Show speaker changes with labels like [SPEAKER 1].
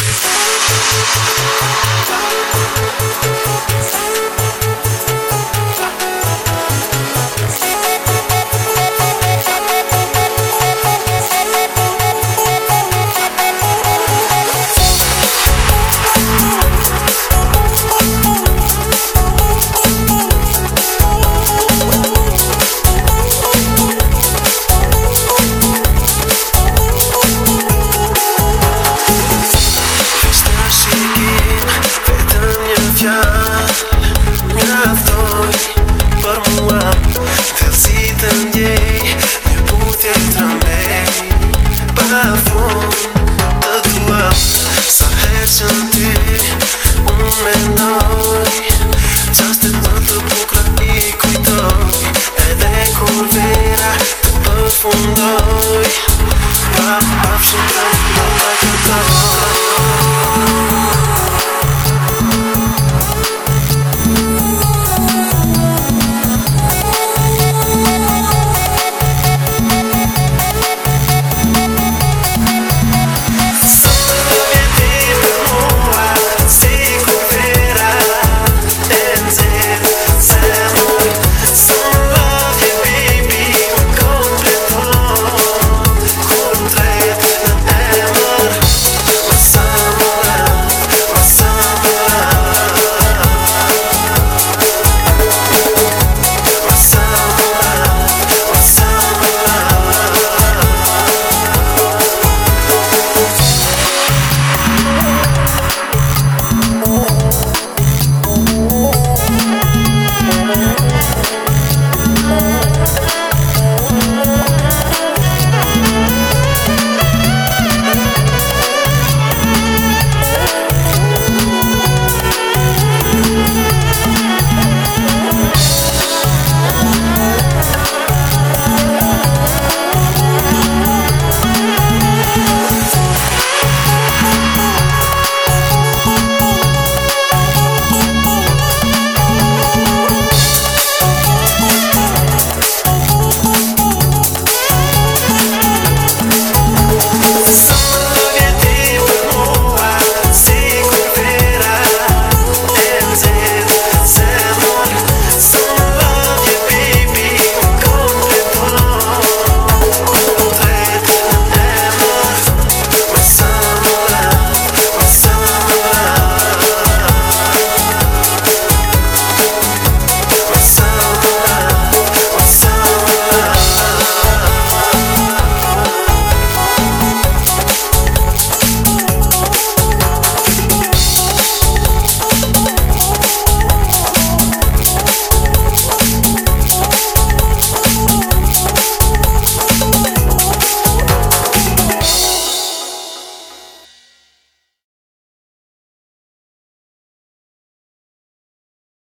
[SPEAKER 1] përfundoj Pa, to love.